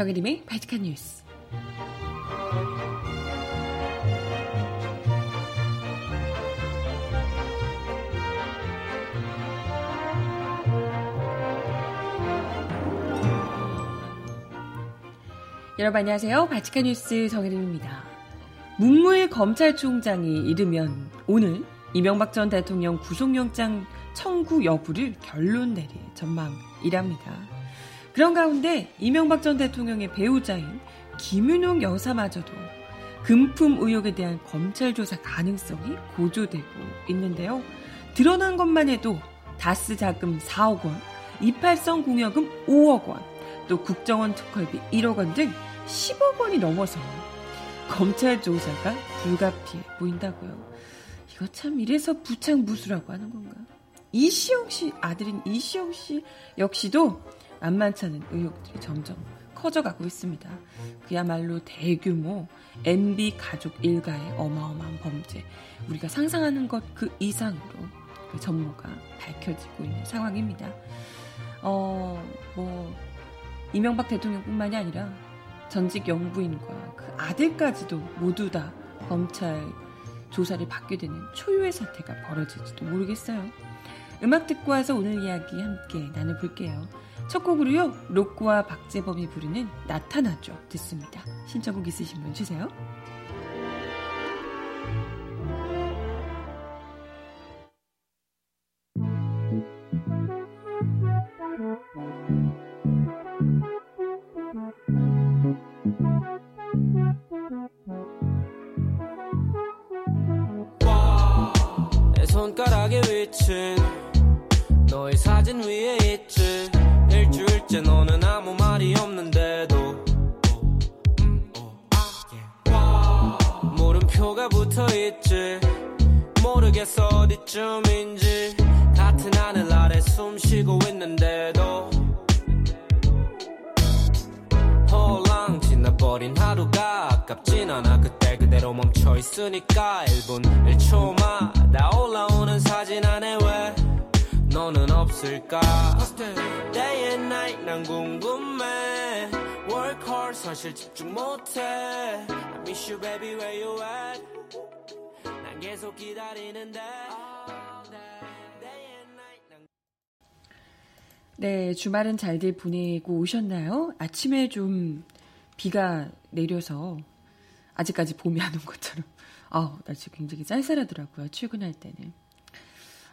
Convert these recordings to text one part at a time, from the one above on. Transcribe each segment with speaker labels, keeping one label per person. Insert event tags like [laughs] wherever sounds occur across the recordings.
Speaker 1: 정혜림의 바이트칸 뉴스. 여러분 안녕하세요. 바치카 뉴스 정혜림입니다. 문무일 검찰총장이 이르면 오늘 이명박 전 대통령 구속영장 청구 여부를 결론 내릴 전망이랍니다. 그런 가운데 이명박 전 대통령의 배우자인 김윤용 여사마저도 금품 의혹에 대한 검찰 조사 가능성이 고조되고 있는데요. 드러난 것만 해도 다스 자금 4억 원, 이팔성 공여금 5억 원, 또 국정원 특활비 1억 원 등 10억 원이 넘어서 검찰 조사가 불가피해 보인다고요. 이거 참 이래서 부창무수라고 하는 건가? 이시영 씨 아들인 이시영 씨 역시도 만만찮은 의혹들이 점점 커져가고 있습니다. 그야말로 대규모 MB 가족 일가의 어마어마한 범죄. 우리가 상상하는 것 그 이상으로 그 전모가 밝혀지고 있는 상황입니다. 어, 뭐, 이명박 대통령뿐만이 아니라 전직 영부인과 그 아들까지도 모두 다 검찰 조사를 받게 되는 초유의 사태가 벌어질지도 모르겠어요. 음악 듣고 와서 오늘 이야기 함께 나눠볼게요. 첫 곡으로요, 로꼬와 박재범이 부르는 나타나죠. 듣습니다. 신청곡 있으신 분 주세요.
Speaker 2: 있으니까 1분 1초마다 올라오는 사진 안에 왜 너는 없을까? Day and night 난 궁금해. Work hard 사실 집중 못해. I miss you baby where you at? 난 계속 기다리는데.
Speaker 1: 네, 주말은 잘들 보내고 오셨나요? 아침에 좀 비가 내려서 아직까지 봄이 안 온 것처럼 아, 날씨 굉장히 쌀쌀하더라고요. 출근할 때는.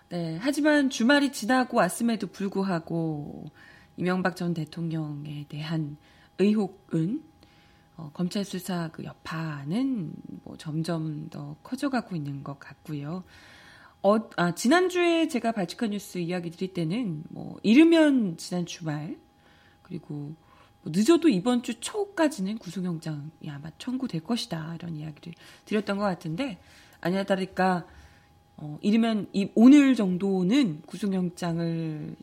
Speaker 1: 네, 하지만 주말이 지나고 왔음에도 불구하고 이명박 전 대통령에 대한 의혹은 어, 검찰 수사 그 여파는 뭐 점점 더 커져가고 있는 것 같고요. 어, 아, 지난주에 제가 발칙한 뉴스 이야기 드릴 때는 뭐 이르면 지난 주말 그리고 뭐 늦어도 이번 주 초까지는 구속영장이 아마 청구될 것이다 이런 이야기를 드렸던 것 같은데 아니나 다를까 어, 이르면 이 오늘 정도는 구속영장을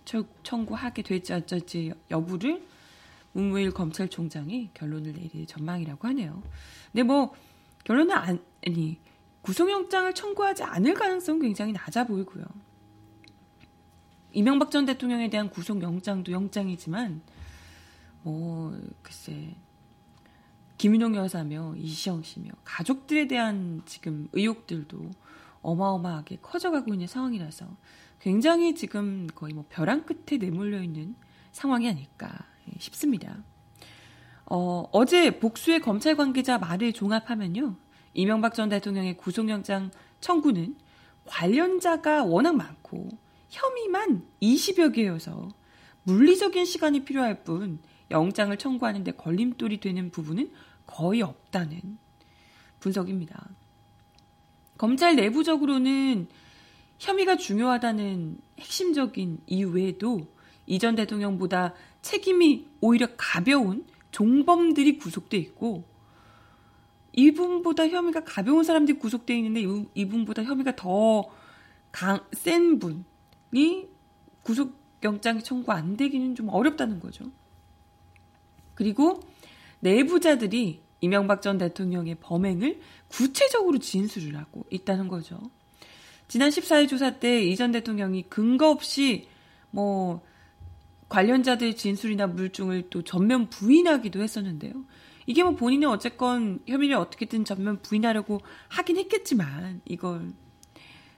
Speaker 1: 청구하게 될지 어쩔지 여부를 문무일 검찰총장이 결론을 내릴 전망이라고 하네요. 근데 뭐 결론은 안, 아니 구속영장을 청구하지 않을 가능성은 굉장히 낮아 보이고요. 이명박 전 대통령에 대한 구속영장도 영장이지만 뭐 글쎄 김윤홍 여사며 이시영 씨며 가족들에 대한 지금 의혹들도 어마어마하게 커져가고 있는 상황이라서 굉장히 지금 거의 뭐 벼랑 끝에 내몰려 있는 상황이 아닐까 싶습니다. 어, 어제 복수의 검찰 관계자 말을 종합하면요. 이명박 전 대통령의 구속영장 청구는 관련자가 워낙 많고 혐의만 20여 개여서 물리적인 시간이 필요할 뿐 영장을 청구하는데 걸림돌이 되는 부분은 거의 없다는 분석입니다. 검찰 내부적으로는 혐의가 중요하다는 핵심적인 이유 외에도 이전 대통령보다 책임이 오히려 가벼운 종범들이 구속돼 있고 이분보다 혐의가 가벼운 사람들이 구속돼 있는데 이분보다 혐의가 더센 분이 구속 영장 청구 안 되기는 좀 어렵다는 거죠. 그리고 내부자들이 이명박 전 대통령의 범행을 구체적으로 진술을 하고 있다는 거죠. 지난 14일 조사 때 이 전 대통령이 근거 없이 뭐 관련자들 진술이나 물증을 또 전면 부인하기도 했었는데요. 이게 뭐 본인은 어쨌건 혐의를 어떻게든 전면 부인하려고 하긴 했겠지만 이걸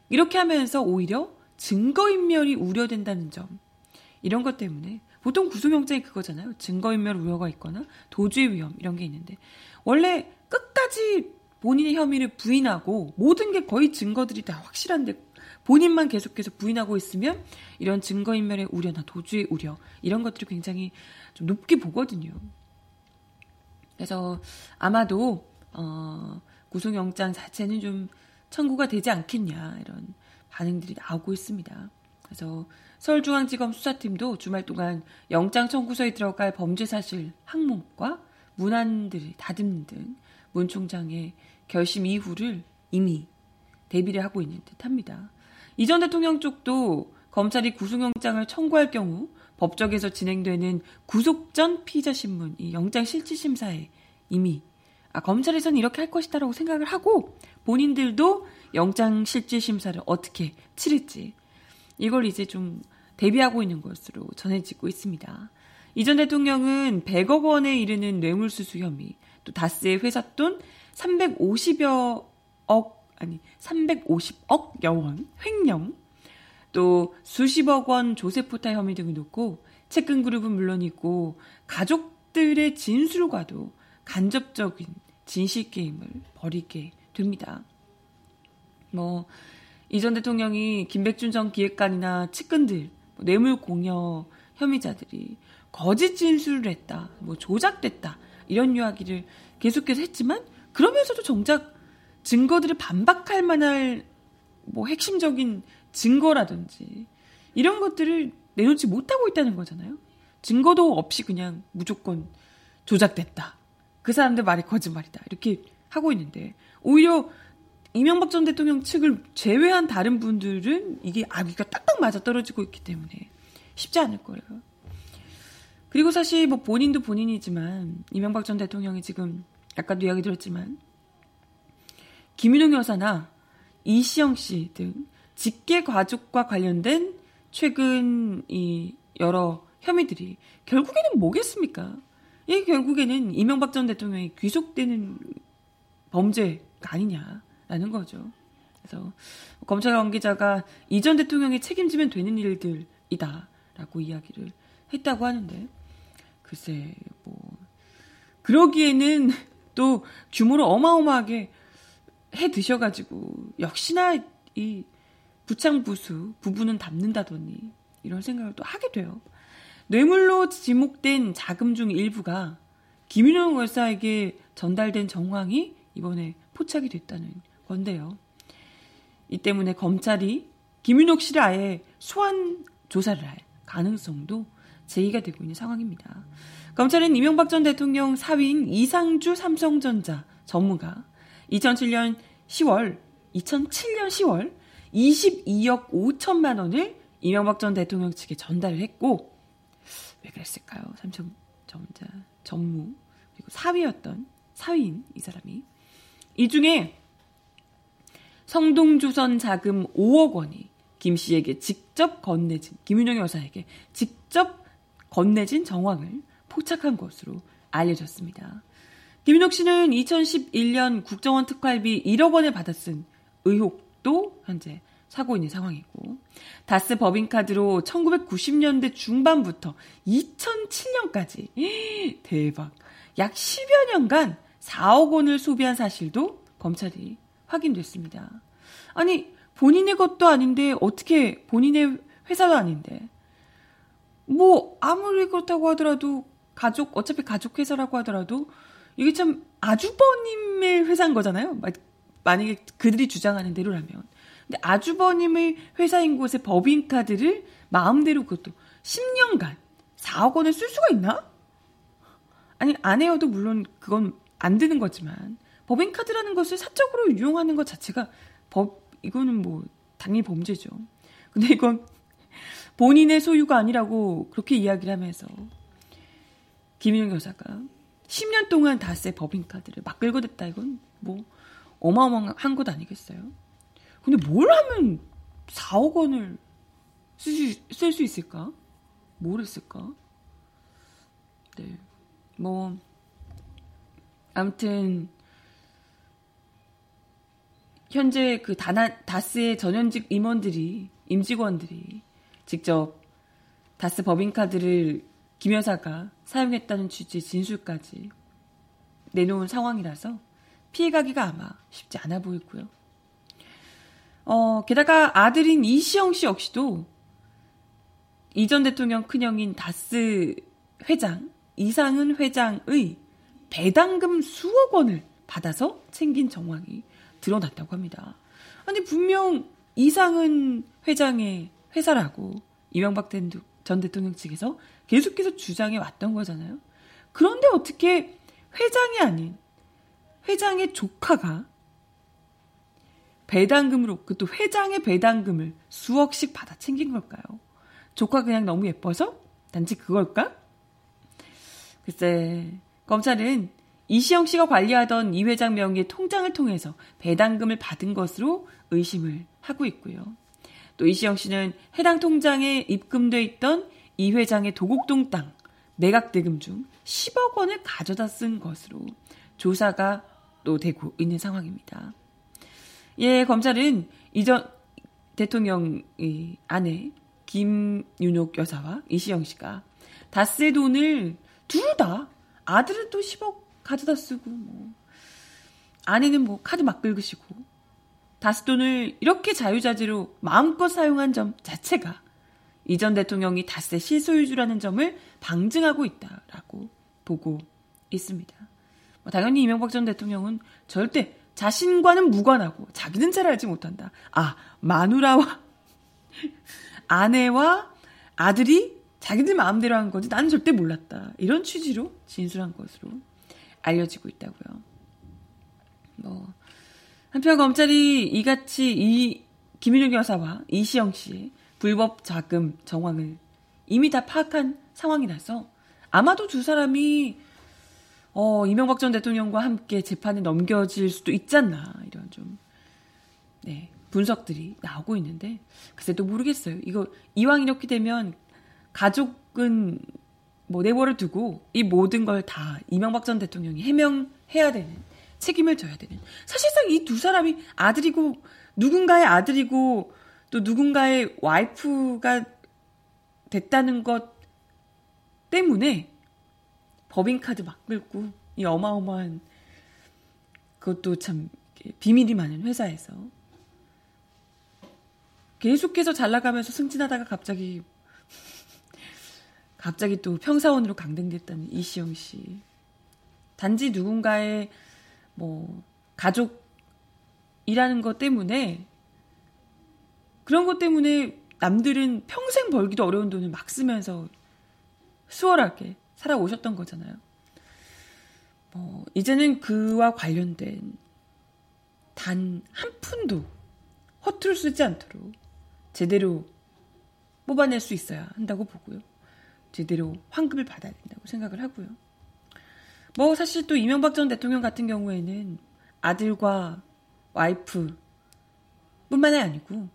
Speaker 1: 이렇게 하면서 오히려 증거인멸이 우려된다는 점 이런 것 때문에 보통 구속영장이 그거잖아요. 증거인멸 우려가 있거나 도주의 위험 이런 게 있는데 원래 끝까지 본인의 혐의를 부인하고 모든 게 거의 증거들이 다 확실한데 본인만 계속해서 부인하고 있으면 이런 증거인멸의 우려나 도주의 우려 이런 것들이 굉장히 좀 높게 보거든요. 그래서 아마도 어, 구속영장 자체는 좀 청구가 되지 않겠냐 이런 반응들이 나오고 있습니다. 그래서 서울중앙지검 수사팀도 주말 동안 영장 청구서에 들어갈 범죄 사실 항목과 문안들을 다듬는 등 문 총장의 결심 이후를 이미 대비를 하고 있는 듯합니다. 이 전 대통령 쪽도 검찰이 구속영장을 청구할 경우 법정에서 진행되는 구속 전 피의자 신문 이 영장 실질 심사에 이미 아, 검찰에서는 이렇게 할 것이다라고 생각을 하고 본인들도 영장 실질 심사를 어떻게 치를지 이걸 이제 좀 대비하고 있는 것으로 전해지고 있습니다. 이전 대통령은 100억 원에 이르는 뇌물수수 혐의, 또 다스의 회사 돈 350여 억 아니 350억 여원 횡령, 또 수십억 원 조세포탈 혐의 등을 놓고 채권 그룹은 물론이고 가족들의 진술과도 간접적인 진실 게임을 벌이게 됩니다. 뭐 이전 대통령이 김백준 전 기획관이나 측근들, 뭐 뇌물 공여 혐의자들이 거짓 진술을 했다, 뭐 조작됐다 이런 이야기를 계속해서 했지만 그러면서도 정작 증거들을 반박할 만한 뭐 핵심적인 증거라든지 이런 것들을 내놓지 못하고 있다는 거잖아요. 증거도 없이 그냥 무조건 조작됐다. 그 사람들 말이 거짓말이다. 이렇게 하고 있는데 오히려 이명박 전 대통령 측을 제외한 다른 분들은 이게 아기가 딱딱 맞아 떨어지고 있기 때문에 쉽지 않을 거예요. 그리고 사실 뭐 본인도 본인이지만 이명박 전 대통령이 지금 아까도 이야기 들었지만 김윤웅 여사나 이시영 씨 등 직계 가족과 관련된 최근 이 여러 혐의들이 결국에는 뭐겠습니까? 이게 결국에는 이명박 전 대통령이 귀속되는 범죄가 아니냐 라는 거죠. 그래서 검찰 관계자가 이전 대통령이 책임지면 되는 일들이다라고 이야기를 했다고 하는데 글쎄 뭐 그러기에는 또 규모를 어마어마하게 해 드셔가지고 역시나 이 부창부수 부부는 닮는다더니 이런 생각을 또 하게 돼요. 뇌물로 지목된 자금 중 일부가 김윤영 열사에게 전달된 정황이 이번에 포착이 됐다는 건데요. 이 때문에 검찰이 김윤옥 씨를 아예 소환 조사를 할 가능성도 제기가 되고 있는 상황입니다. 검찰은 이명박 전 대통령 사위인 이상주 삼성전자 전무가 2007년 10월, 2007년 10월 22억 5천만 원을 이명박 전 대통령 측에 전달을 했고 왜 그랬을까요? 삼성전자 전무 그리고 사위였던 사위인 이 사람이 이 중에 성동조선 자금 5억 원이 김 씨에게 직접 건네진 김윤영 여사에게 직접 건네진 정황을 포착한 것으로 알려졌습니다. 김윤옥 씨는 2011년 국정원 특활비 1억 원을 받았은 의혹도 현재 사고 있는 상황이고 다스 법인카드로 1990년대 중반부터 2007년까지 [gasps] 대박 약 10여 년간 4억 원을 소비한 사실도 검찰이 확인됐습니다. 아니 본인의 것도 아닌데 어떻게 본인의 회사도 아닌데 뭐 아무리 그렇다고 하더라도 가족 어차피 가족 회사라고 하더라도 이게 참 아주버님의 회사인 거잖아요. 만약에 그들이 주장하는 대로라면. 근데 아주버님의 회사인 곳에 법인카드를 마음대로 그것도 10년간 4억 원을 쓸 수가 있나? 아니, 안 해요도 물론 그건 안 되는 거지만, 법인카드라는 것을 사적으로 이용하는 것 자체가 법, 이거는 뭐, 당연히 범죄죠. 근데 이건 본인의 소유가 아니라고 그렇게 이야기를 하면서, 김윤경 여사가 10년 동안 다세 법인카드를 막 긁어댔다, 이건 뭐, 어마어마한 것 아니겠어요? 근데 뭘 하면 4억 원을 쓸 수 있을까? 뭘 했을까? 네. 뭐, 아무튼, 현재 그 다나, 다스의 전현직 임원들이, 임직원들이 직접 다스 법인카드를 김 여사가 사용했다는 취지의 진술까지 내놓은 상황이라서 피해가기가 아마 쉽지 않아 보이고요. 어, 게다가 아들인 이시영 씨 역시도 이전 대통령 큰형인 다스 회장, 이상은 회장의 배당금 수억 원을 받아서 챙긴 정황이 드러났다고 합니다. 아니, 분명 이상은 회장의 회사라고 이명박 전 대통령 측에서 계속해서 주장해 왔던 거잖아요. 그런데 어떻게 회장이 아닌 회장의 조카가 배당금으로 그 또 회장의 배당금을 수억씩 받아 챙긴 걸까요? 조카 그냥 너무 예뻐서 단지 그걸까? 글쎄 검찰은 이시영 씨가 관리하던 이 회장 명의의 통장을 통해서 배당금을 받은 것으로 의심을 하고 있고요. 또 이시영 씨는 해당 통장에 입금돼 있던 이 회장의 도곡동 땅 매각 대금 중 10억 원을 가져다 쓴 것으로 조사가 또 되고 있는 상황입니다. 예, 검찰은 이전 대통령 의 아내 김윤옥 여사와 이시영 씨가 다스의 돈을 둘 다 아들은 또 10억 가져다 쓰고 뭐 아내는 뭐 카드 막 긁으시고 다스 돈을 이렇게 자유자재로 마음껏 사용한 점 자체가 이전 대통령이 다스의 실소유주라는 점을 방증하고 있다라고 보고 있습니다. 뭐 당연히 이명박 전 대통령은 절대 자신과는 무관하고 자기는 잘 알지 못한다. 아, 마누라와 [laughs] 아내와 아들이 자기들 마음대로 한 건지 나는 절대 몰랐다. 이런 취지로 진술한 것으로 알려지고 있다고요. 뭐 한편 검찰이 이같이 이 김윤영 여사와 이시영 씨의 불법 자금 정황을 이미 다 파악한 상황이라서 아마도 두 사람이 어, 이명박 전 대통령과 함께 재판에 넘겨질 수도 있지 않나 이런 좀 네, 분석들이 나오고 있는데 글쎄도 모르겠어요. 이거 이왕 이렇게 되면 가족은 뭐 내버려 두고 이 모든 걸 다 이명박 전 대통령이 해명해야 되는 책임을 져야 되는. 사실상 이 두 사람이 아들이고 누군가의 아들이고 또 누군가의 와이프가 됐다는 것 때문에 법인카드 막 긁고 이 어마어마한 그것도 참 비밀이 많은 회사에서 계속해서 잘 나가면서 승진하다가 갑자기 갑자기 또 평사원으로 강등됐다는 이시영 씨. 단지 누군가의 뭐 가족이라는 것 때문에 그런 것 때문에 남들은 평생 벌기도 어려운 돈을 막 쓰면서 수월하게 살아오셨던 거잖아요. 뭐, 이제는 그와 관련된 단 한 푼도 허투루 쓰지 않도록 제대로 뽑아낼 수 있어야 한다고 보고요. 제대로 환급을 받아야 된다고 생각을 하고요. 뭐 사실 또 이명박 전 대통령 같은 경우에는 아들과 와이프 뿐만이 아니고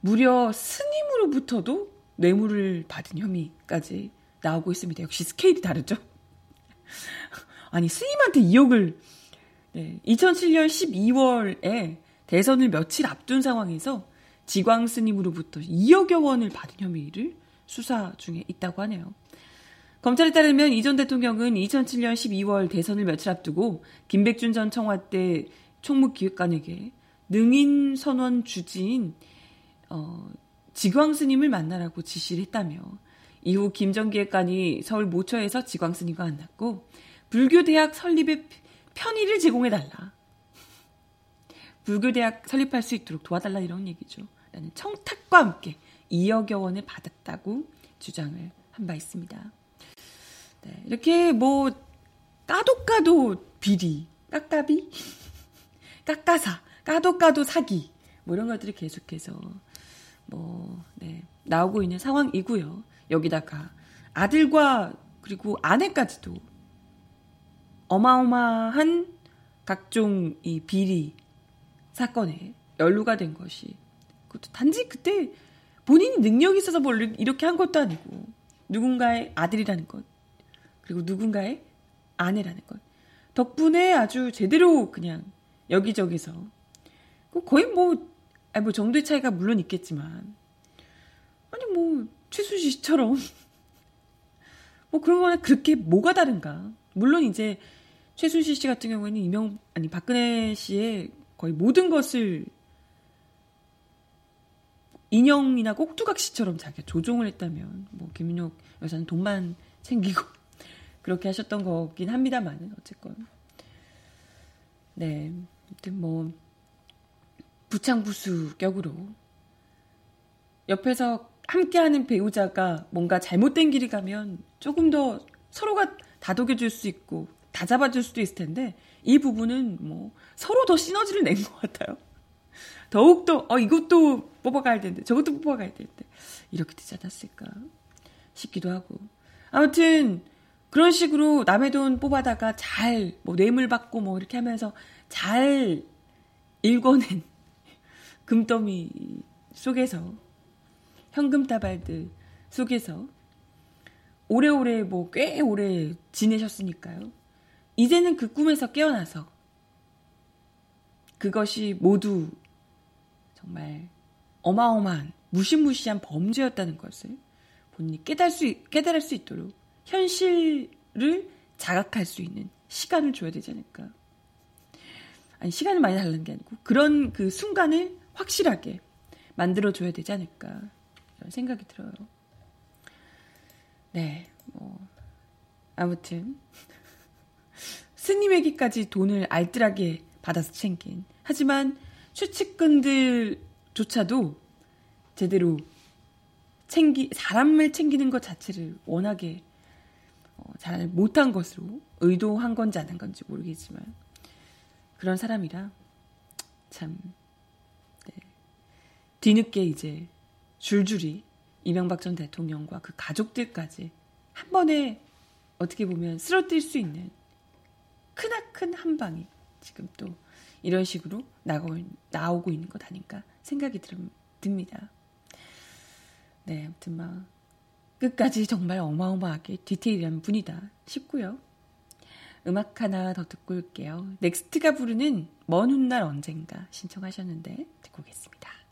Speaker 1: 무려 스님으로부터도 뇌물을 받은 혐의까지 나오고 있습니다. 역시 스케일이 다르죠? [laughs] 아니, 스님한테 2억을, 네, 2007년 12월에 대선을 며칠 앞둔 상황에서 지광 스님으로부터 2억여 원을 받은 혐의를 수사 중에 있다고 하네요. 검찰에 따르면 이 전 대통령은 2007년 12월 대선을 며칠 앞두고 김백준 전 청와대 총무기획관에게 능인 선원 주지인 어, 지광 스님을 만나라고 지시를 했다며 이후 김정기획관이 서울 모처에서 지광 스님과 만났고 불교 대학 설립의 편의를 제공해 달라. 불교 대학 설립할 수 있도록 도와달라 이런 얘기죠. 라는 청탁과 함께 2억여 원을 받았다고 주장을 한 바 있습니다. 네, 이렇게 뭐 까도 까도 비리, 깎까비, [laughs] 깎까사, 까도 까도 사기 뭐 이런 것들이 계속해서 뭐, 네, 나오고 있는 상황이고요. 여기다가 아들과 그리고 아내까지도 어마어마한 각종 이 비리 사건에 연루가 된 것이 그것도 단지 그때 본인이 능력이 있어서 뭘 이렇게 한 것도 아니고 누군가의 아들이라는 것 그리고 누군가의 아내라는 것. 덕분에 아주 제대로 그냥 여기저기서 거의 뭐, 아니 뭐 정도의 차이가 물론 있겠지만 아니 뭐 최순실 씨처럼 [laughs] 뭐 그런 거는 그렇게 뭐가 다른가? 물론 이제 최순실 씨 같은 경우에는 이명 아니 박근혜 씨의 거의 모든 것을 인형이나 꼭두각 씨처럼 자기가 조종을 했다면 뭐 김윤옥 여사는 돈만 챙기고 [laughs] 그렇게 하셨던 거긴 합니다만은 어쨌건 네 아무튼 뭐 부창부수 격으로 옆에서 함께하는 배우자가 뭔가 잘못된 길이 가면 조금 더 서로가 다독여줄 수 있고 다 잡아줄 수도 있을 텐데 이 부분은 뭐 서로 더 시너지를 낸 것 같아요. 더욱더 어 이것도 뽑아가야 되는데 저것도 뽑아가야 되는데 이렇게 되지 않았을까 싶기도 하고 아무튼 그런 식으로 남의 돈 뽑아다가 잘 뭐 뇌물 받고 뭐 이렇게 하면서 잘 읽어낸 [laughs] 금더미 속에서 현금 다발들 속에서 오래오래 뭐 꽤 오래 지내셨으니까요. 이제는 그 꿈에서 깨어나서 그것이 모두 정말 어마어마한 무시무시한 범죄였다는 것을 본인이 깨달을 수, 깨달을 수 있도록 현실을 자각할 수 있는 시간을 줘야 되지 않을까. 아니, 시간을 많이 달라는 게 아니고 그런 그 순간을 확실하게 만들어줘야 되지 않을까. 이런 생각이 들어요. 네, 뭐, 아무튼. [laughs] 스님 에게까지 돈을 알뜰하게 받아서 챙긴. 하지만 추측근들조차도 제대로 챙기, 사람을 챙기는 것 자체를 워낙에 어, 잘 못한 것으로 의도한 건지 안 한 건지 모르겠지만 그런 사람이라 참 네. 뒤늦게 이제 줄줄이 이명박 전 대통령과 그 가족들까지 한 번에 어떻게 보면 쓰러뜨릴 수 있는 크나큰 한 방이 지금 또 이런 식으로 나오, 나오고 있는 것 아닌가 생각이 들, 듭니다. 네, 아무튼 막 끝까지 정말 어마어마하게 디테일한 분이다 싶고요. 음악 하나 더 듣고 올게요. 넥스트가 부르는 먼 훗날 언젠가 신청하셨는데 듣고 오겠습니다.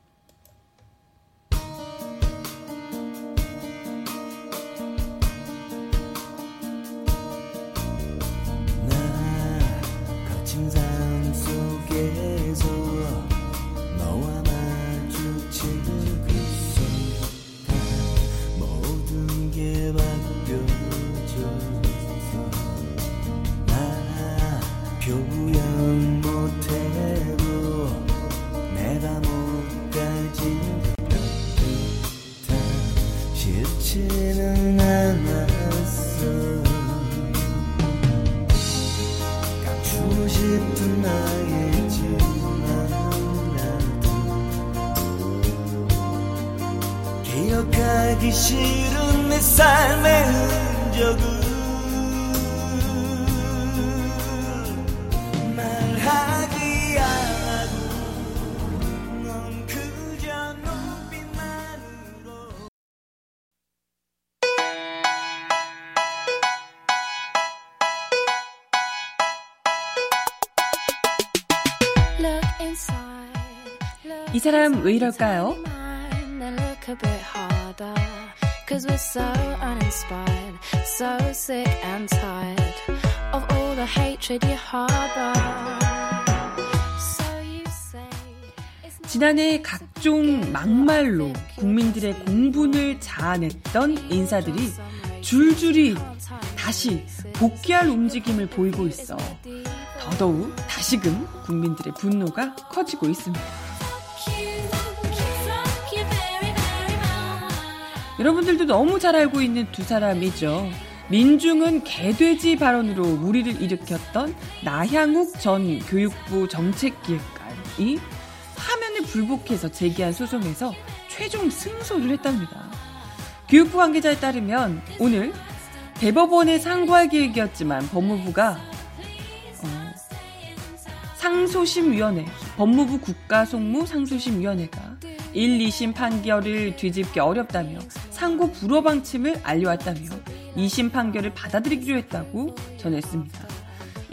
Speaker 1: 이 사람 왜 이럴까요? Cause we're so uninspired, so sick and tired of all the hatred you harbor. 지난해 각종 막말로 국민들의 공분을 자아냈던 인사들이 줄줄이 다시 복귀할 움직임을 보이고 있어. 더더욱 다시금 국민들의 분노가 커지고 있습니다. 여러분들도 너무 잘 알고 있는 두 사람이죠. 민중은 개돼지 발언으로 무리를 일으켰던 나향욱 전 교육부 정책기획관이 화면을 불복해서 제기한 소송에서 최종 승소를 했답니다. 교육부 관계자에 따르면 오늘 대법원에 상고할 계획이었지만 법무부가 어, 상소심위원회, 법무부 국가송무 상소심위원회가 1, 2심 판결을 뒤집기 어렵다며 상고 불허 방침을 알려왔다며 2심 판결을 받아들이기로 했다고 전했습니다.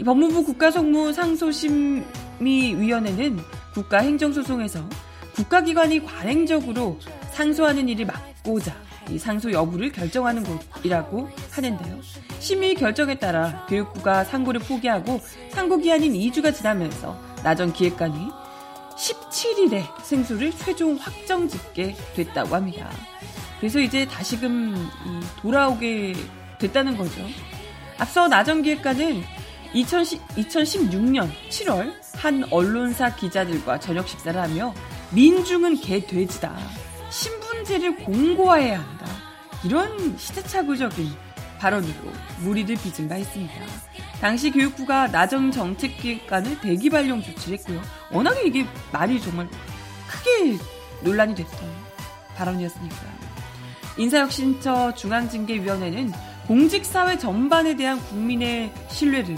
Speaker 1: 법무부 국가송무 상소심의위원회는 국가행정소송에서 국가기관이 관행적으로 상소하는 일을 막고자 이 상소 여부를 결정하는 곳이라고 하는데요. 심의 결정에 따라 교육부가 상고를 포기하고 상고 기한인 2주가 지나면서 나전 기획관이 17일에 승소를 최종 확정 짓게 됐다고 합니다. 그래서 이제 다시금 돌아오게 됐다는 거죠. 앞서 나전 기획관은 2010, 2016년 7월 한 언론사 기자들과 저녁 식사를 하며 민중은 개돼지다. 신분제를 공고화해야 한다. 이런 시대착오적인 발언으로 무리를 빚은 바 있습니다. 당시 교육부가 나정 정책기관을 대기 발령 조치를 했고요. 워낙에 이게 말이 정말 크게 논란이 됐던 발언이었으니까요. 인사혁신처 중앙징계위원회는 공직사회 전반에 대한 국민의 신뢰를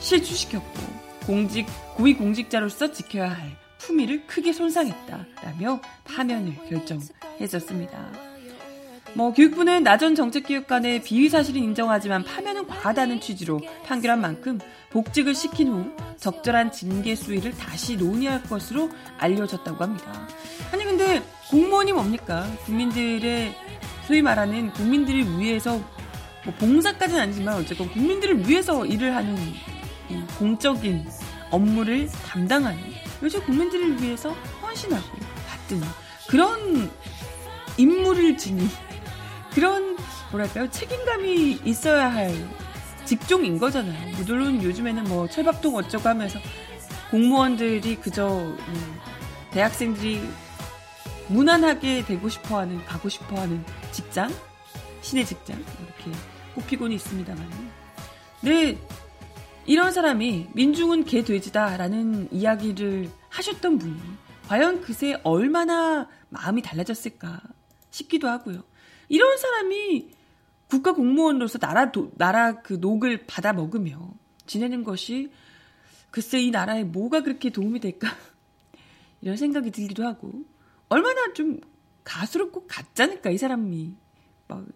Speaker 1: 실추시켰고 공직 고위공직자로서 지켜야 할 품위를 크게 손상했다라며 파면을 결정했었습니다. 뭐 교육부는 나전 정책교육관의 비위 사실은 인정하지만 파면은 과하다는 취지로 판결한 만큼 복직을 시킨 후 적절한 징계 수위를 다시 논의할 것으로 알려졌다고 합니다. 아니 근데 공무원이 뭡니까? 국민들의 소위 말하는 국민들을 위해서 뭐 봉사까지는 아니지만 어쨌건 국민들을 위해서 일을 하는 공적인 업무를 담당하는 요즘 국민들을 위해서 헌신하고 받드는 그런 임무를 지닌 그런 뭐랄까요 책임감이 있어야 할 직종인 거잖아요. 물론 요즘에는 뭐 철밥통 어쩌고 하면서 공무원들이 그저 음, 대학생들이 무난하게 되고 싶어하는 가고 싶어하는 직장 신의 직장 이렇게 꼽히고는 있습니다만 네 이런 사람이 민중은 개 돼지다라는 이야기를 하셨던 분이 과연 그새 얼마나 마음이 달라졌을까 싶기도 하고요. 이런 사람이 국가 공무원으로서 나라 도, 나라 그 녹을 받아 먹으며 지내는 것이 글쎄 이 나라에 뭐가 그렇게 도움이 될까 [laughs] 이런 생각이 들기도 하고 얼마나 좀 가수롭고 같잖을까 이 사람이 막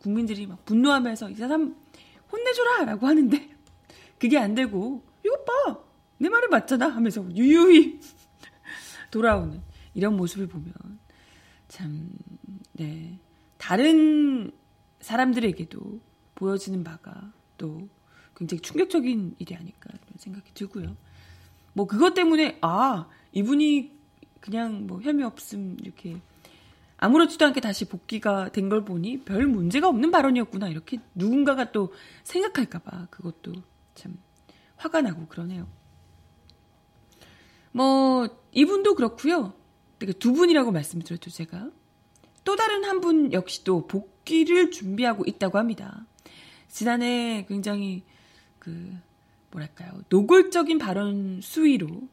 Speaker 1: 국민들이 막 분노하면서 이 사람 혼내줘라라고 하는데 [laughs] 그게 안 되고 이것 봐! 내 말이 맞잖아 하면서 유유히 [laughs] 돌아오는 이런 모습을 보면 참, 네. 다른 사람들에게도 보여지는 바가 또 굉장히 충격적인 일이 아닐까 이런 생각이 들고요. 뭐 그것 때문에 아 이분이 그냥 뭐 혐의 없음 이렇게 아무렇지도 않게 다시 복귀가 된 걸 보니 별 문제가 없는 발언이었구나 이렇게 누군가가 또 생각할까봐 그것도 참 화가 나고 그러네요. 뭐 이분도 그렇고요. 두 분이라고 말씀드렸죠 제가 또 다른 한 분 역시도 복귀를 준비하고 있다고 합니다. 지난해 굉장히 그 뭐랄까요 노골적인 발언 수위로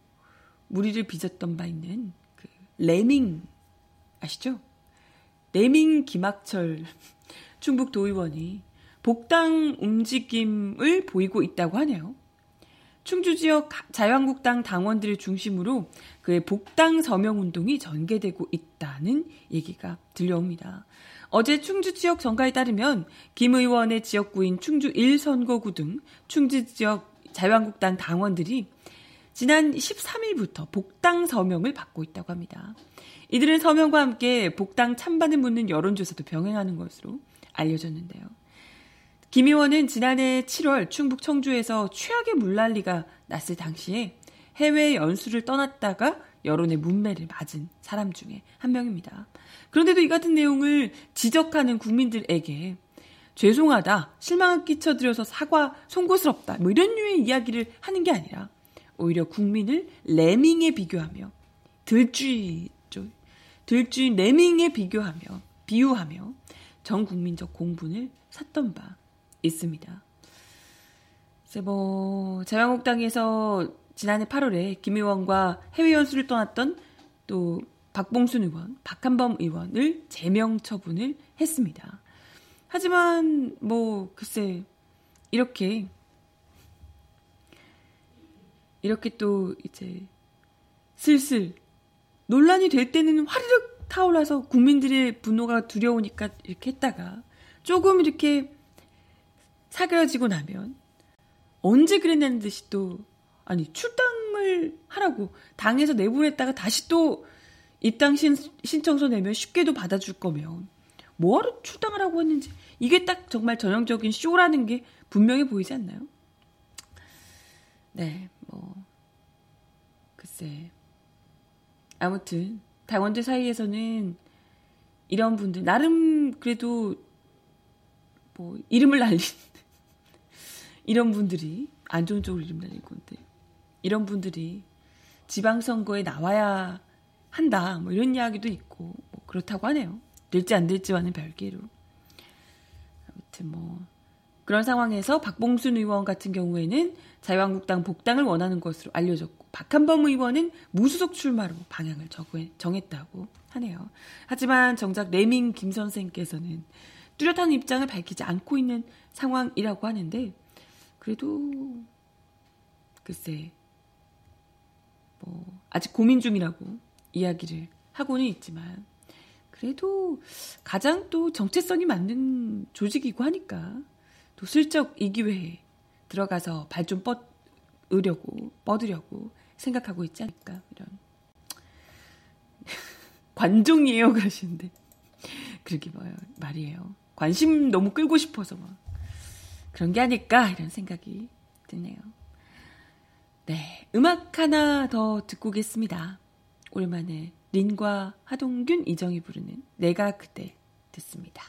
Speaker 1: 무리를 빚었던 바 있는 그 레밍 아시죠? 레밍 김학철 [laughs] 충북 도의원이 복당 움직임을 보이고 있다고 하네요. 충주 지역 자유한국당 당원들을 중심으로 그의 복당 서명 운동이 전개되고 있다는 얘기가 들려옵니다. 어제 충주 지역 정가에 따르면 김 의원의 지역구인 충주 1선거구 등 충주 지역 자유한국당 당원들이 지난 13일부터 복당 서명을 받고 있다고 합니다. 이들은 서명과 함께 복당 찬반을 묻는 여론조사도 병행하는 것으로 알려졌는데요. 김 의원은 지난해 7월 충북 청주에서 최악의 물난리가 났을 당시에 해외 연수를 떠났다가 여론의 문매를 맞은 사람 중에 한 명입니다. 그런데도 이 같은 내용을 지적하는 국민들에게 죄송하다, 실망을 끼쳐드려서 사과, 송구스럽다, 뭐 이런 류의 이야기를 하는 게 아니라 오히려 국민을 레밍에 비교하며 들쥐죠. 들쥐 레밍에 비교하며 비유하며 전 국민적 공분을 샀던 바 있습니다. 이제 뭐 자유한국당에서 지난해 8월에 김 의원과 해외 연수를 떠났던 또 박봉순 의원, 박한범 의원을 제명 처분을 했습니다. 하지만 뭐 글쎄 이렇게 이렇게 또 이제 슬슬 논란이 될 때는 화르륵 타올라서 국민들의 분노가 두려우니까 이렇게 했다가 조금 이렇게 사그라지고 나면 언제 그랬냐는 듯이 또 아니 출당을 하라고 당에서 내보냈다가 다시 또 입당 신, 신청서 내면 쉽게도 받아줄 거면 뭐하러 출당하라고 했는지 이게 딱 정말 전형적인 쇼라는 게 분명해 보이지 않나요? 네, 뭐 글쎄 아무튼 당원들 사이에서는 이런 분들 나름 그래도 뭐 이름을 날린 이런 분들이 안 좋은 쪽으로 이름 날린 건데 이런 분들이 지방선거에 나와야 한다 뭐 이런 이야기도 있고 뭐 그렇다고 하네요. 될지 안 될지와는 별개로 아무튼 뭐 그런 상황에서 박봉순 의원 같은 경우에는 자유한국당 복당을 원하는 것으로 알려졌고 박한범 의원은 무수속 출마로 방향을 정했다고 하네요. 하지만 정작 레밍 김 선생께서는 뚜렷한 입장을 밝히지 않고 있는 상황이라고 하는데 그래도 글쎄 뭐 아직 고민 중이라고 이야기를 하고는 있지만 그래도 가장 또 정체성이 맞는 조직이고 하니까 또 슬쩍 이 기회에 들어가서 발 좀 뻗으려고 뻗으려고 생각하고 있지 않을까 이런 [laughs] 관종이에요 그러시는데. 그러기 뭐요 말이에요. 관심 너무 끌고 싶어서 막 그런 게 아닐까 이런 생각이 드네요. 네, 음악 하나 더 듣고 오겠습니다. 오랜만에 린과 하동균, 이정이 부르는 내가 그대 듣습니다.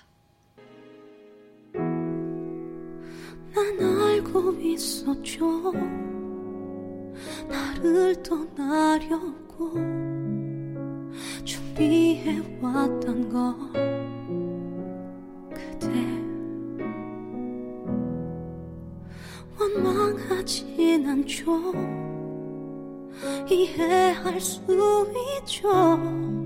Speaker 3: 난 알고 있었죠. 나를 떠나려고 준비해왔던 걸. 원망하진 않죠. 이해할 수 있죠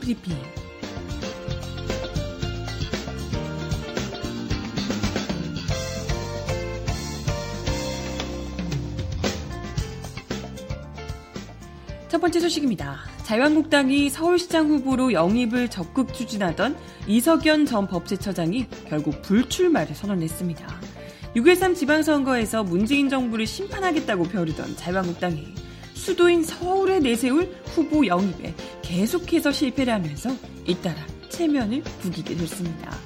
Speaker 1: 브리핑. 첫 번째 소식입니다. 자유한국당이 서울시장 후보로 영입을 적극 추진하던 이석연 전 법제처장이 결국 불출마를 선언했습니다. 6.13 지방선거에서 문재인 정부를 심판하겠다고 벼르던 자유한국당이 수도인 서울에 내세울 후보 영입에 계속해서 실패를 하면서 잇따라 체면을 구기게 됐습니다.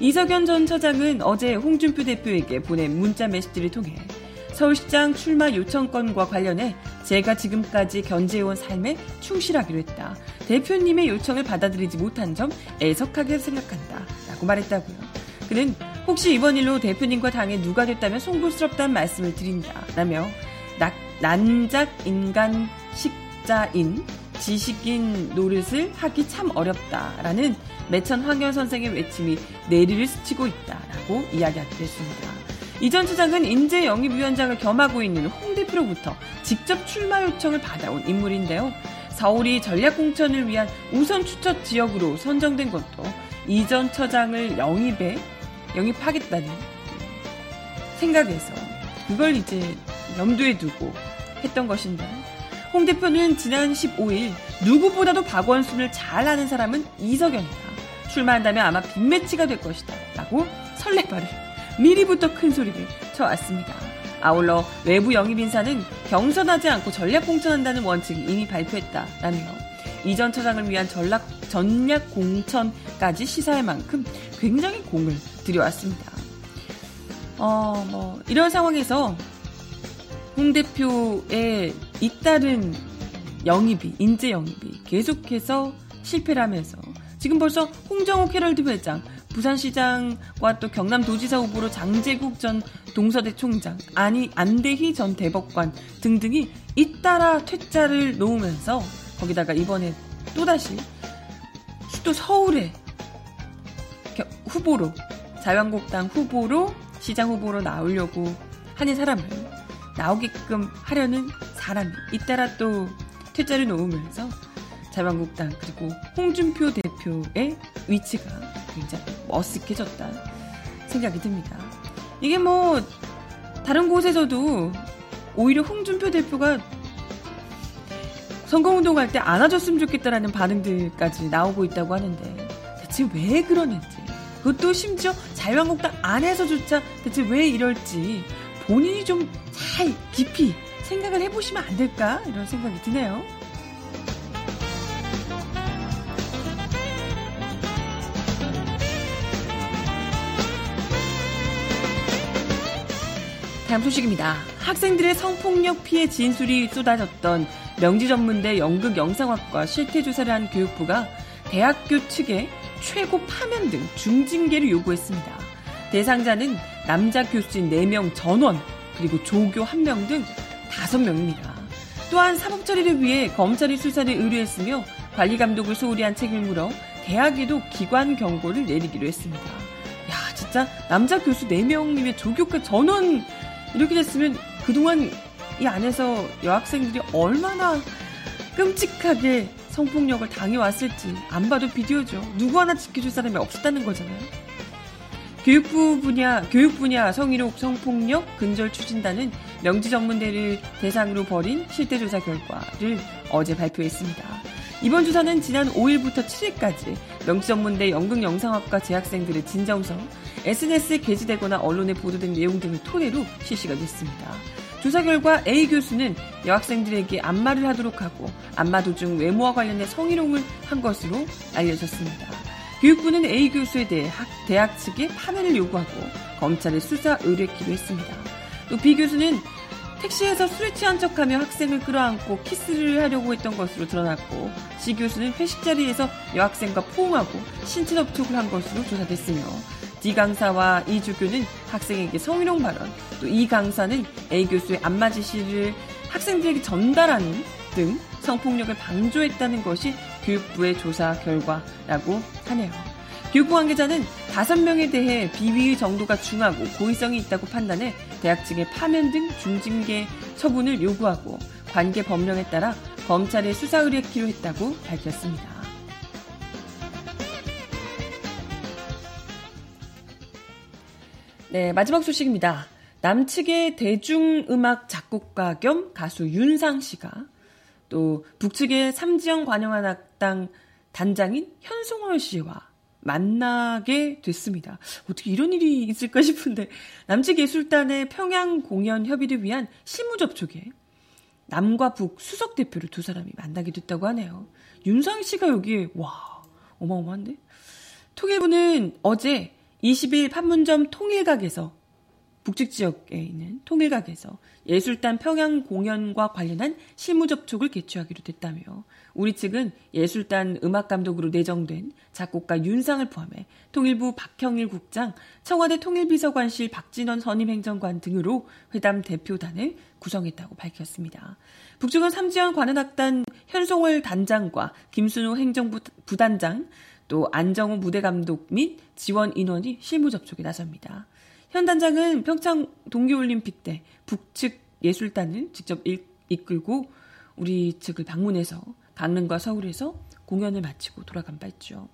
Speaker 1: 이석연 전 처장은 어제 홍준표 대표에게 보낸 문자 메시지를 통해 서울시장 출마 요청건과 관련해 제가 지금까지 견제해온 삶에 충실하기로 했다. 대표님의 요청을 받아들이지 못한 점 애석하게 생각한다. 라고 말했다고요. 그는 혹시 이번 일로 대표님과 당에 누가 됐다면 송구스럽다는 말씀을 드린다. 라며 난작 인간 식자인 지식인 노릇을 하기 참 어렵다라는 매천 황현 선생의 외침이 내리를 스치고 있다라고 이야기하기도 했습니다. 이전 처장은 인재 영입위원장을 겸하고 있는 홍 대표로부터 직접 출마 요청을 받아온 인물인데요. 서울이 전략공천을 위한 우선 추천 지역으로 선정된 것도 이전 처장을 영입에 영입하겠다는 생각에서 그걸 이제 염두에 두고 했던 것인데 홍 대표는 지난 15일 누구보다도 박원순을 잘 아는 사람은 이석연이다. 출마한다면 아마 빅매치가 될 것이다. 라고 설레발을 미리부터 큰 소리를 쳐왔습니다. 아울러 외부 영입 인사는 경선하지 않고 전략 공천한다는 원칙을 이미 발표했다라며 이전 처장을 위한 전략, 전략 공천까지 시사할 만큼 굉장히 공을 들여왔습니다. 어, 뭐, 이런 상황에서 홍 대표의 잇따른 영입이, 인재 영입이 계속해서 실패를 하면서 지금 벌써 홍정욱 헤럴드 회장, 부산시장과 또 경남도지사 후보로 장재국 전 동서대 총장, 아니 안대희 전 대법관 등등이 잇따라 퇴짜를 놓으면서 거기다가 이번에 또다시 수도 서울에 후보로 자유한국당 후보로 시장 후보로 나오려고 하는 사람을 나오게끔 하려는 사람이 잇따라 또 퇴짜를 놓으면서 자유한국당 그리고 홍준표 대표의 위치가 굉장히 머쓱해졌다 생각이 듭니다. 이게 뭐 다른 곳에서도 오히려 홍준표 대표가 선거운동할 때 안아줬으면 좋겠다라는 반응들까지 나오고 있다고 하는데 대체 왜 그러는지 그것도 심지어 자유한국당 안에서조차 대체 왜 이럴지 본인이 좀 잘 깊이 생각을 해보시면 안 될까 이런 생각이 드네요. 다음 소식입니다. 학생들의 성폭력 피해 진술이 쏟아졌던 명지전문대 연극 영상학과 실태조사를 한 교육부가 대학교 측에 최고 파면 등 중징계를 요구했습니다. 대상자는 남자 교수진 4명 전원, 그리고 조교 1명 등 5명입니다. 또한 사법 처리를 위해 검찰이 수사를 의뢰했으며 관리 감독을 소홀히 한 책임을 물어 대학에도 기관 경고를 내리기로 했습니다. 야, 진짜 남자 교수 4명님의 조교과 전원 이렇게 됐으면 그동안 이 안에서 여학생들이 얼마나 끔찍하게 성폭력을 당해왔을지 안 봐도 비디오죠. 누구 하나 지켜줄 사람이 없었다는 거잖아요. 교육부 분야, 교육 분야 성희록 성폭력 근절 추진단은 명지 전문대를 대상으로 벌인 실태조사 결과를 어제 발표했습니다. 이번 조사는 지난 5일부터 7일까지 명지 전문대 연극영상학과 재학생들의 진정성, SNS에 게시되거나 언론에 보도된 내용 등을 토대로 실시가 됐습니다. 조사 결과 A 교수는 여학생들에게 안마를 하도록 하고 안마 도중 외모와 관련된 성희롱을 한 것으로 알려졌습니다. 교육부는 A 교수에 대해 대학 측에 파면을 요구하고 검찰에 수사 의뢰했기도 했습니다. 또 B 교수는 택시에서 술에 취한 척하며 학생을 끌어안고 키스를 하려고 했던 것으로 드러났고 C 교수는 회식 자리에서 여학생과 포옹하고 신체 접촉을 한 것으로 조사됐으며 D 강사와 이 주교는 학생에게 성희롱 발언, 또이 강사는 A 교수의 안마 지시를 학생들에게 전달하는 등 성폭력을 방조했다는 것이 교육부의 조사 결과라고 하네요. 교육부 관계자는 다섯 명에 대해 비위의 정도가 중하고 고의성이 있다고 판단해 대학 측의 파면 등 중징계 처분을 요구하고 관계 법령에 따라 검찰에 수사 의뢰키로 했다고 밝혔습니다. 네, 마지막 소식입니다. 남측의 대중음악 작곡가 겸 가수 윤상 씨가 또 북측의 삼지영 관영한악당 단장인 현송월 씨와 만나게 됐습니다. 어떻게 이런 일이 있을까 싶은데 남측 예술단의 평양 공연 협의를 위한 실무 접촉에 남과 북 수석 대표를 두 사람이 만나게 됐다고 하네요. 윤상 씨가 여기에 와 어마어마한데? 통일부는 어제 20일 판문점 통일각에서 북측 지역에 있는 통일각에서 예술단 평양 공연과 관련한 실무 접촉을 개최하기로 됐다며 우리 측은 예술단 음악 감독으로 내정된 작곡가 윤상을 포함해 통일부 박형일 국장, 청와대 통일비서관실 박진원 선임행정관 등으로 회담 대표단을 구성했다고 밝혔습니다. 북측은 삼지연 관현악단 현송월 단장과 김순호 행정부 부단장, 또 안정우 무대 감독 및 지원 인원이 실무 접촉에 나섭니다. 현 단장은 평창 동계올림픽 때 북측 예술단을 직접 이끌고 우리 측을 방문해서 강릉과 서울에서 공연을 마치고 돌아간 바 있죠.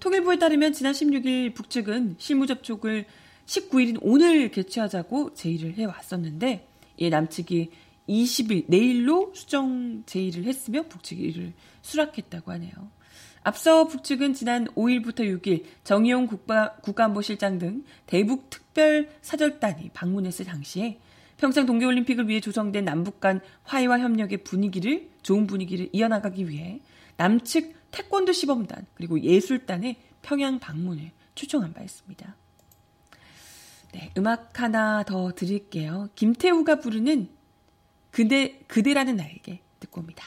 Speaker 1: 통일부에 따르면 지난 16일 북측은 실무 접촉을 19일인 오늘 개최하자고 제의를 해왔었는데 이 남측이 20일 내일로 수정 제의를 했으며 북측이 이를 수락했다고 하네요. 앞서 북측은 지난 5일부터 6일 정의용 국가, 국가안보실장 등 대북 특별 사절단이 방문했을 당시에 평창 동계올림픽을 위해 조성된 남북 간 화해와 협력의 분위기를 좋은 분위기를 이어나가기 위해 남측 태권도 시범단 그리고 예술단의 평양 방문을 추종한 바 있습니다. 네, 음악 하나 더 드릴게요. 김태우가 부르는 그대 그대라는 나에게 듣고 옵니다.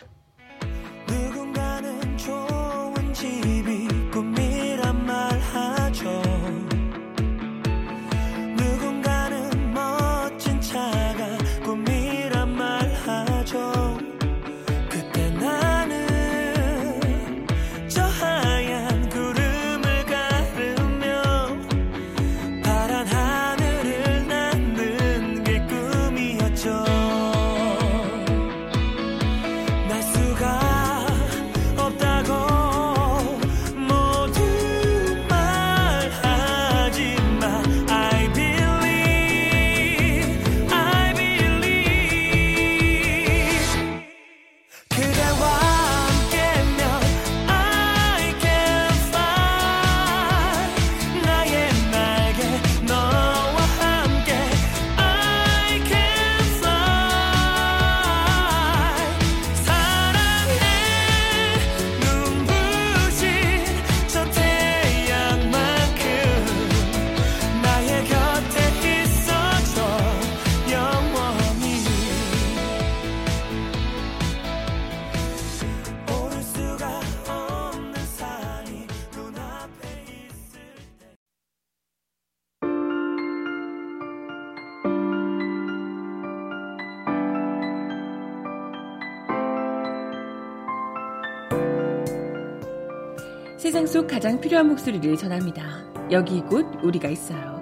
Speaker 1: 가장 필요한 목소리를 전합니다. 여기 곧 우리가 있어요.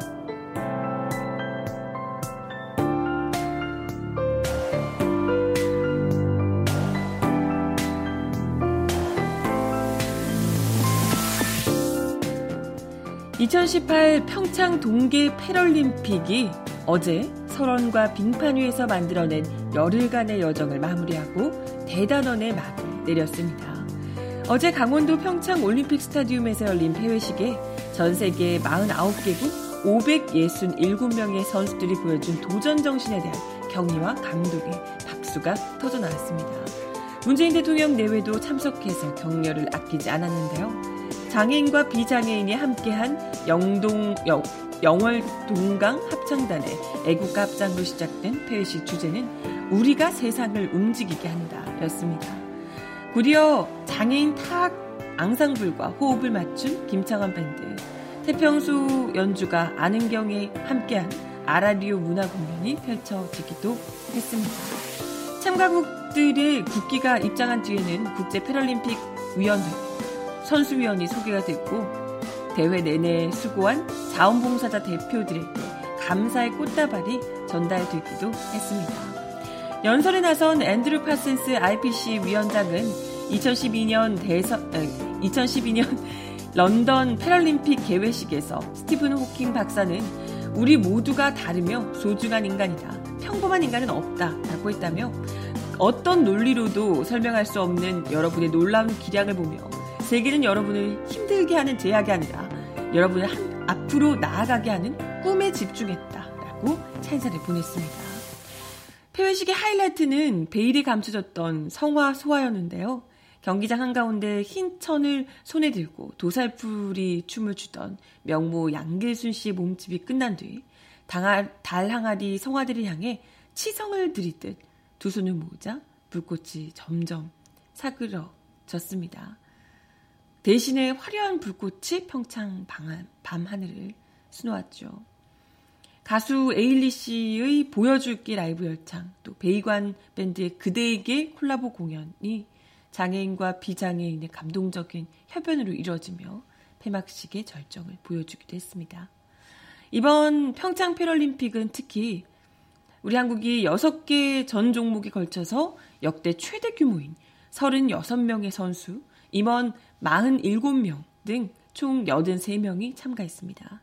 Speaker 1: (2018) 평창 동계 패럴림픽이 어제 설원과 빙판 위에서 만들어낸 열흘간의 여정을 마무리하고 대단원의 막을 내렸습니다. 어제 강원도 평창 올림픽 스타디움에서 열린 폐회식에 전 세계 49개국 567명의 선수들이 보여준 도전 정신에 대한 경의와 감독의 박수가 터져 나왔습니다. 문재인 대통령 내외도 참석해서 격려를 아끼지 않았는데요. 장애인과 비장애인이 함께한 영동 영, 영월 동강 합창단의 애국가 합장으로 시작된 폐회식 주제는 우리가 세상을 움직이게 한다였습니다. 구리어 장애인 타악 앙상블과 호흡을 맞춘 김창완 밴드, 태평수 연주가 아는경에 함께한 아라리오 문화 공연이 펼쳐지기도 했습니다. 참가국들의 국기가 입장한 뒤에는 국제 패럴림픽 위원회, 선수위원이 소개가 됐고 대회 내내 수고한 자원봉사자 대표들에게 감사의 꽃다발이 전달되기도 했습니다. 연설에 나선 앤드루 파슨스 IPC 위원장은 2012년 대선, 2012년 [laughs] 런던 패럴림픽 개회식에서 스티븐 호킹 박사는 우리 모두가 다르며 소중한 인간이다. 평범한 인간은 없다. 라고 했다며 어떤 논리로도 설명할 수 없는 여러분의 놀라운 기량을 보며 세계는 여러분을 힘들게 하는 제약이 아니라 여러분을 한, 앞으로 나아가게 하는 꿈에 집중했다. 라고 찬사를 보냈습니다. 폐회식의 하이라이트는 베일이 감춰졌던 성화 소화였는데요. 경기장 한가운데 흰 천을 손에 들고 도살풀이 춤을 추던 명모 양길순 씨의 몸집이 끝난 뒤달 항아리 성화들을 향해 치성을 들이듯 두 손을 모으자 불꽃이 점점 사그러졌습니다. 대신에 화려한 불꽃이 평창 밤 하늘을 수놓았죠. 가수 에일리 씨의 보여줄게 라이브 열창, 또 베이관 밴드의 그대에게 콜라보 공연이 장애인과 비장애인의 감동적인 협연으로 이루어지며 폐막식의 절정을 보여주기도 했습니다. 이번 평창 패럴림픽은 특히 우리 한국이 6개 전 종목에 걸쳐서 역대 최대 규모인 36명의 선수, 임원 47명 등 총 83명이 참가했습니다.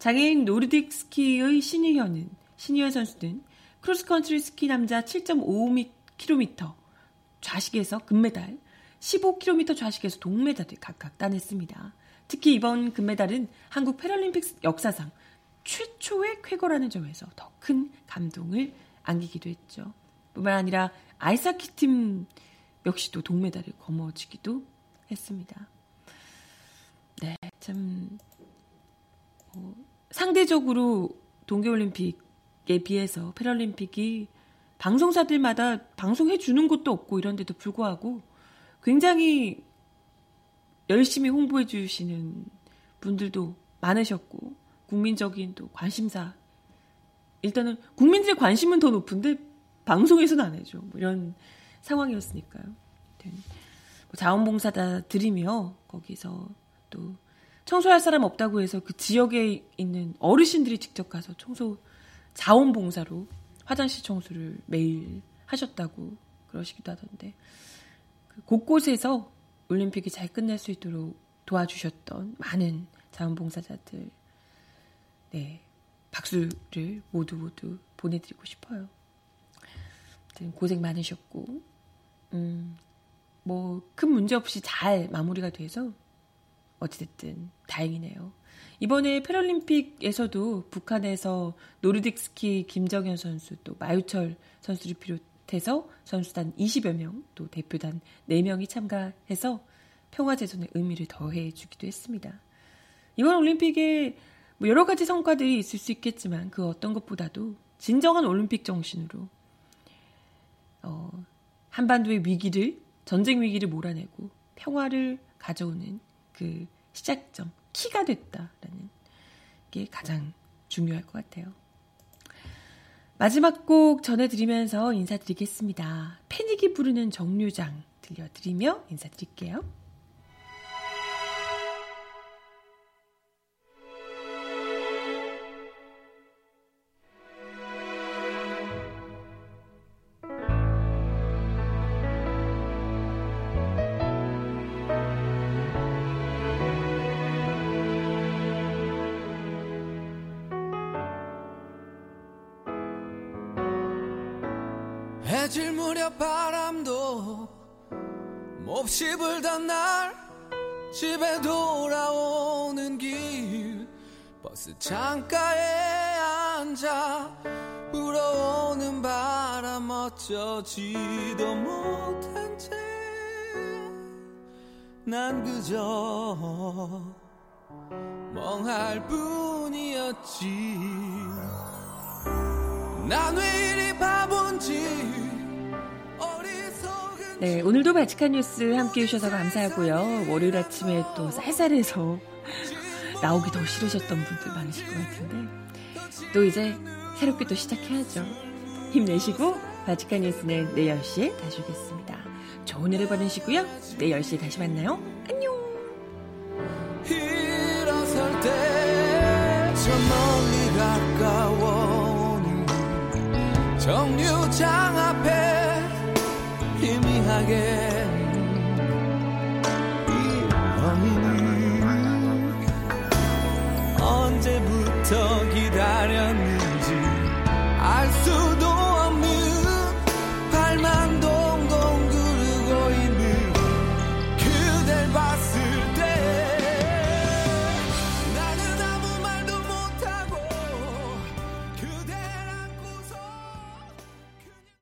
Speaker 1: 장애인 노르딕 스키의 신희현은 신희현 선수는 크로스컨트리 스키 남자 7.5km 좌식에서 금메달, 15km 좌식에서 동메달을 각각 따냈습니다. 특히 이번 금메달은 한국 패럴림픽 역사상 최초의 쾌거라는 점에서 더 큰 감동을 안기기도 했죠. 뿐만 아니라 아이스하키 팀 역시도 동메달을 거머쥐기도 했습니다. 네, 참 어, 상대적으로 동계올림픽에 비해서 패럴림픽이 방송사들마다 방송해 주는 것도 없고 이런데도 불구하고 굉장히 열심히 홍보해 주시는 분들도 많으셨고 국민적인 또 관심사 일단은 국민들의 관심은 더 높은데 방송에서는 안 해줘 뭐 이런 상황이었으니까요. 뭐 자원봉사다 드리며 거기서 또 청소할 사람 없다고 해서 그 지역에 있는 어르신들이 직접 가서 청소 자원봉사로 화장실 청소를 매일 하셨다고 그러시기도 하던데 그 곳곳에서 올림픽이 잘 끝날 수 있도록 도와주셨던 많은 자원봉사자들 네 박수를 모두 모두 보내드리고 싶어요. 고생 많으셨고 음, 뭐 큰 문제 없이 잘 마무리가 돼서 어찌됐든 다행이네요. 이번에 패럴림픽에서도 북한에서 노르딕 스키 김정현 선수 또 마유철 선수를 비롯해서 선수단 20여 명 또 대표단 4명이 참가해서 평화제전의 의미를 더해 주기도 했습니다. 이번 올림픽에 뭐 여러 가지 성과들이 있을 수 있겠지만 그 어떤 것보다도 진정한 올림픽 정신으로 어, 한반도의 위기를 전쟁 위기를 몰아내고 평화를 가져오는 그 시작점 키가 됐다라는 게 가장 중요할 것 같아요. 마지막 곡 전해드리면서 인사드리겠습니다. 패닉이 부르는 정류장 들려드리며 인사드릴게요.
Speaker 2: 몹시 불던 날 집에 돌아오는 길. 버스 창가에 앉아 불어오는 바람 어쩌지도 못한 채 난 그저 멍할 뿐이었지. 난 왜 이리 바본지
Speaker 1: 네, 오늘도 바치칸 뉴스 함께 해주셔서 감사하고요. 월요일 아침에 또 쌀쌀해서 [laughs] 나오기 더 싫으셨던 분들 많으실 것 같은데 또 이제 새롭게 또 시작해야죠. 힘내시고 바치칸 뉴스는 내일 10시에 다시 오겠습니다. 좋은 하루 보내시고요. 내일 10시에 다시 만나요. 안녕. 일어설 때저 멀리 가까워오는 정류장 앞에 언제부터 기다렸나?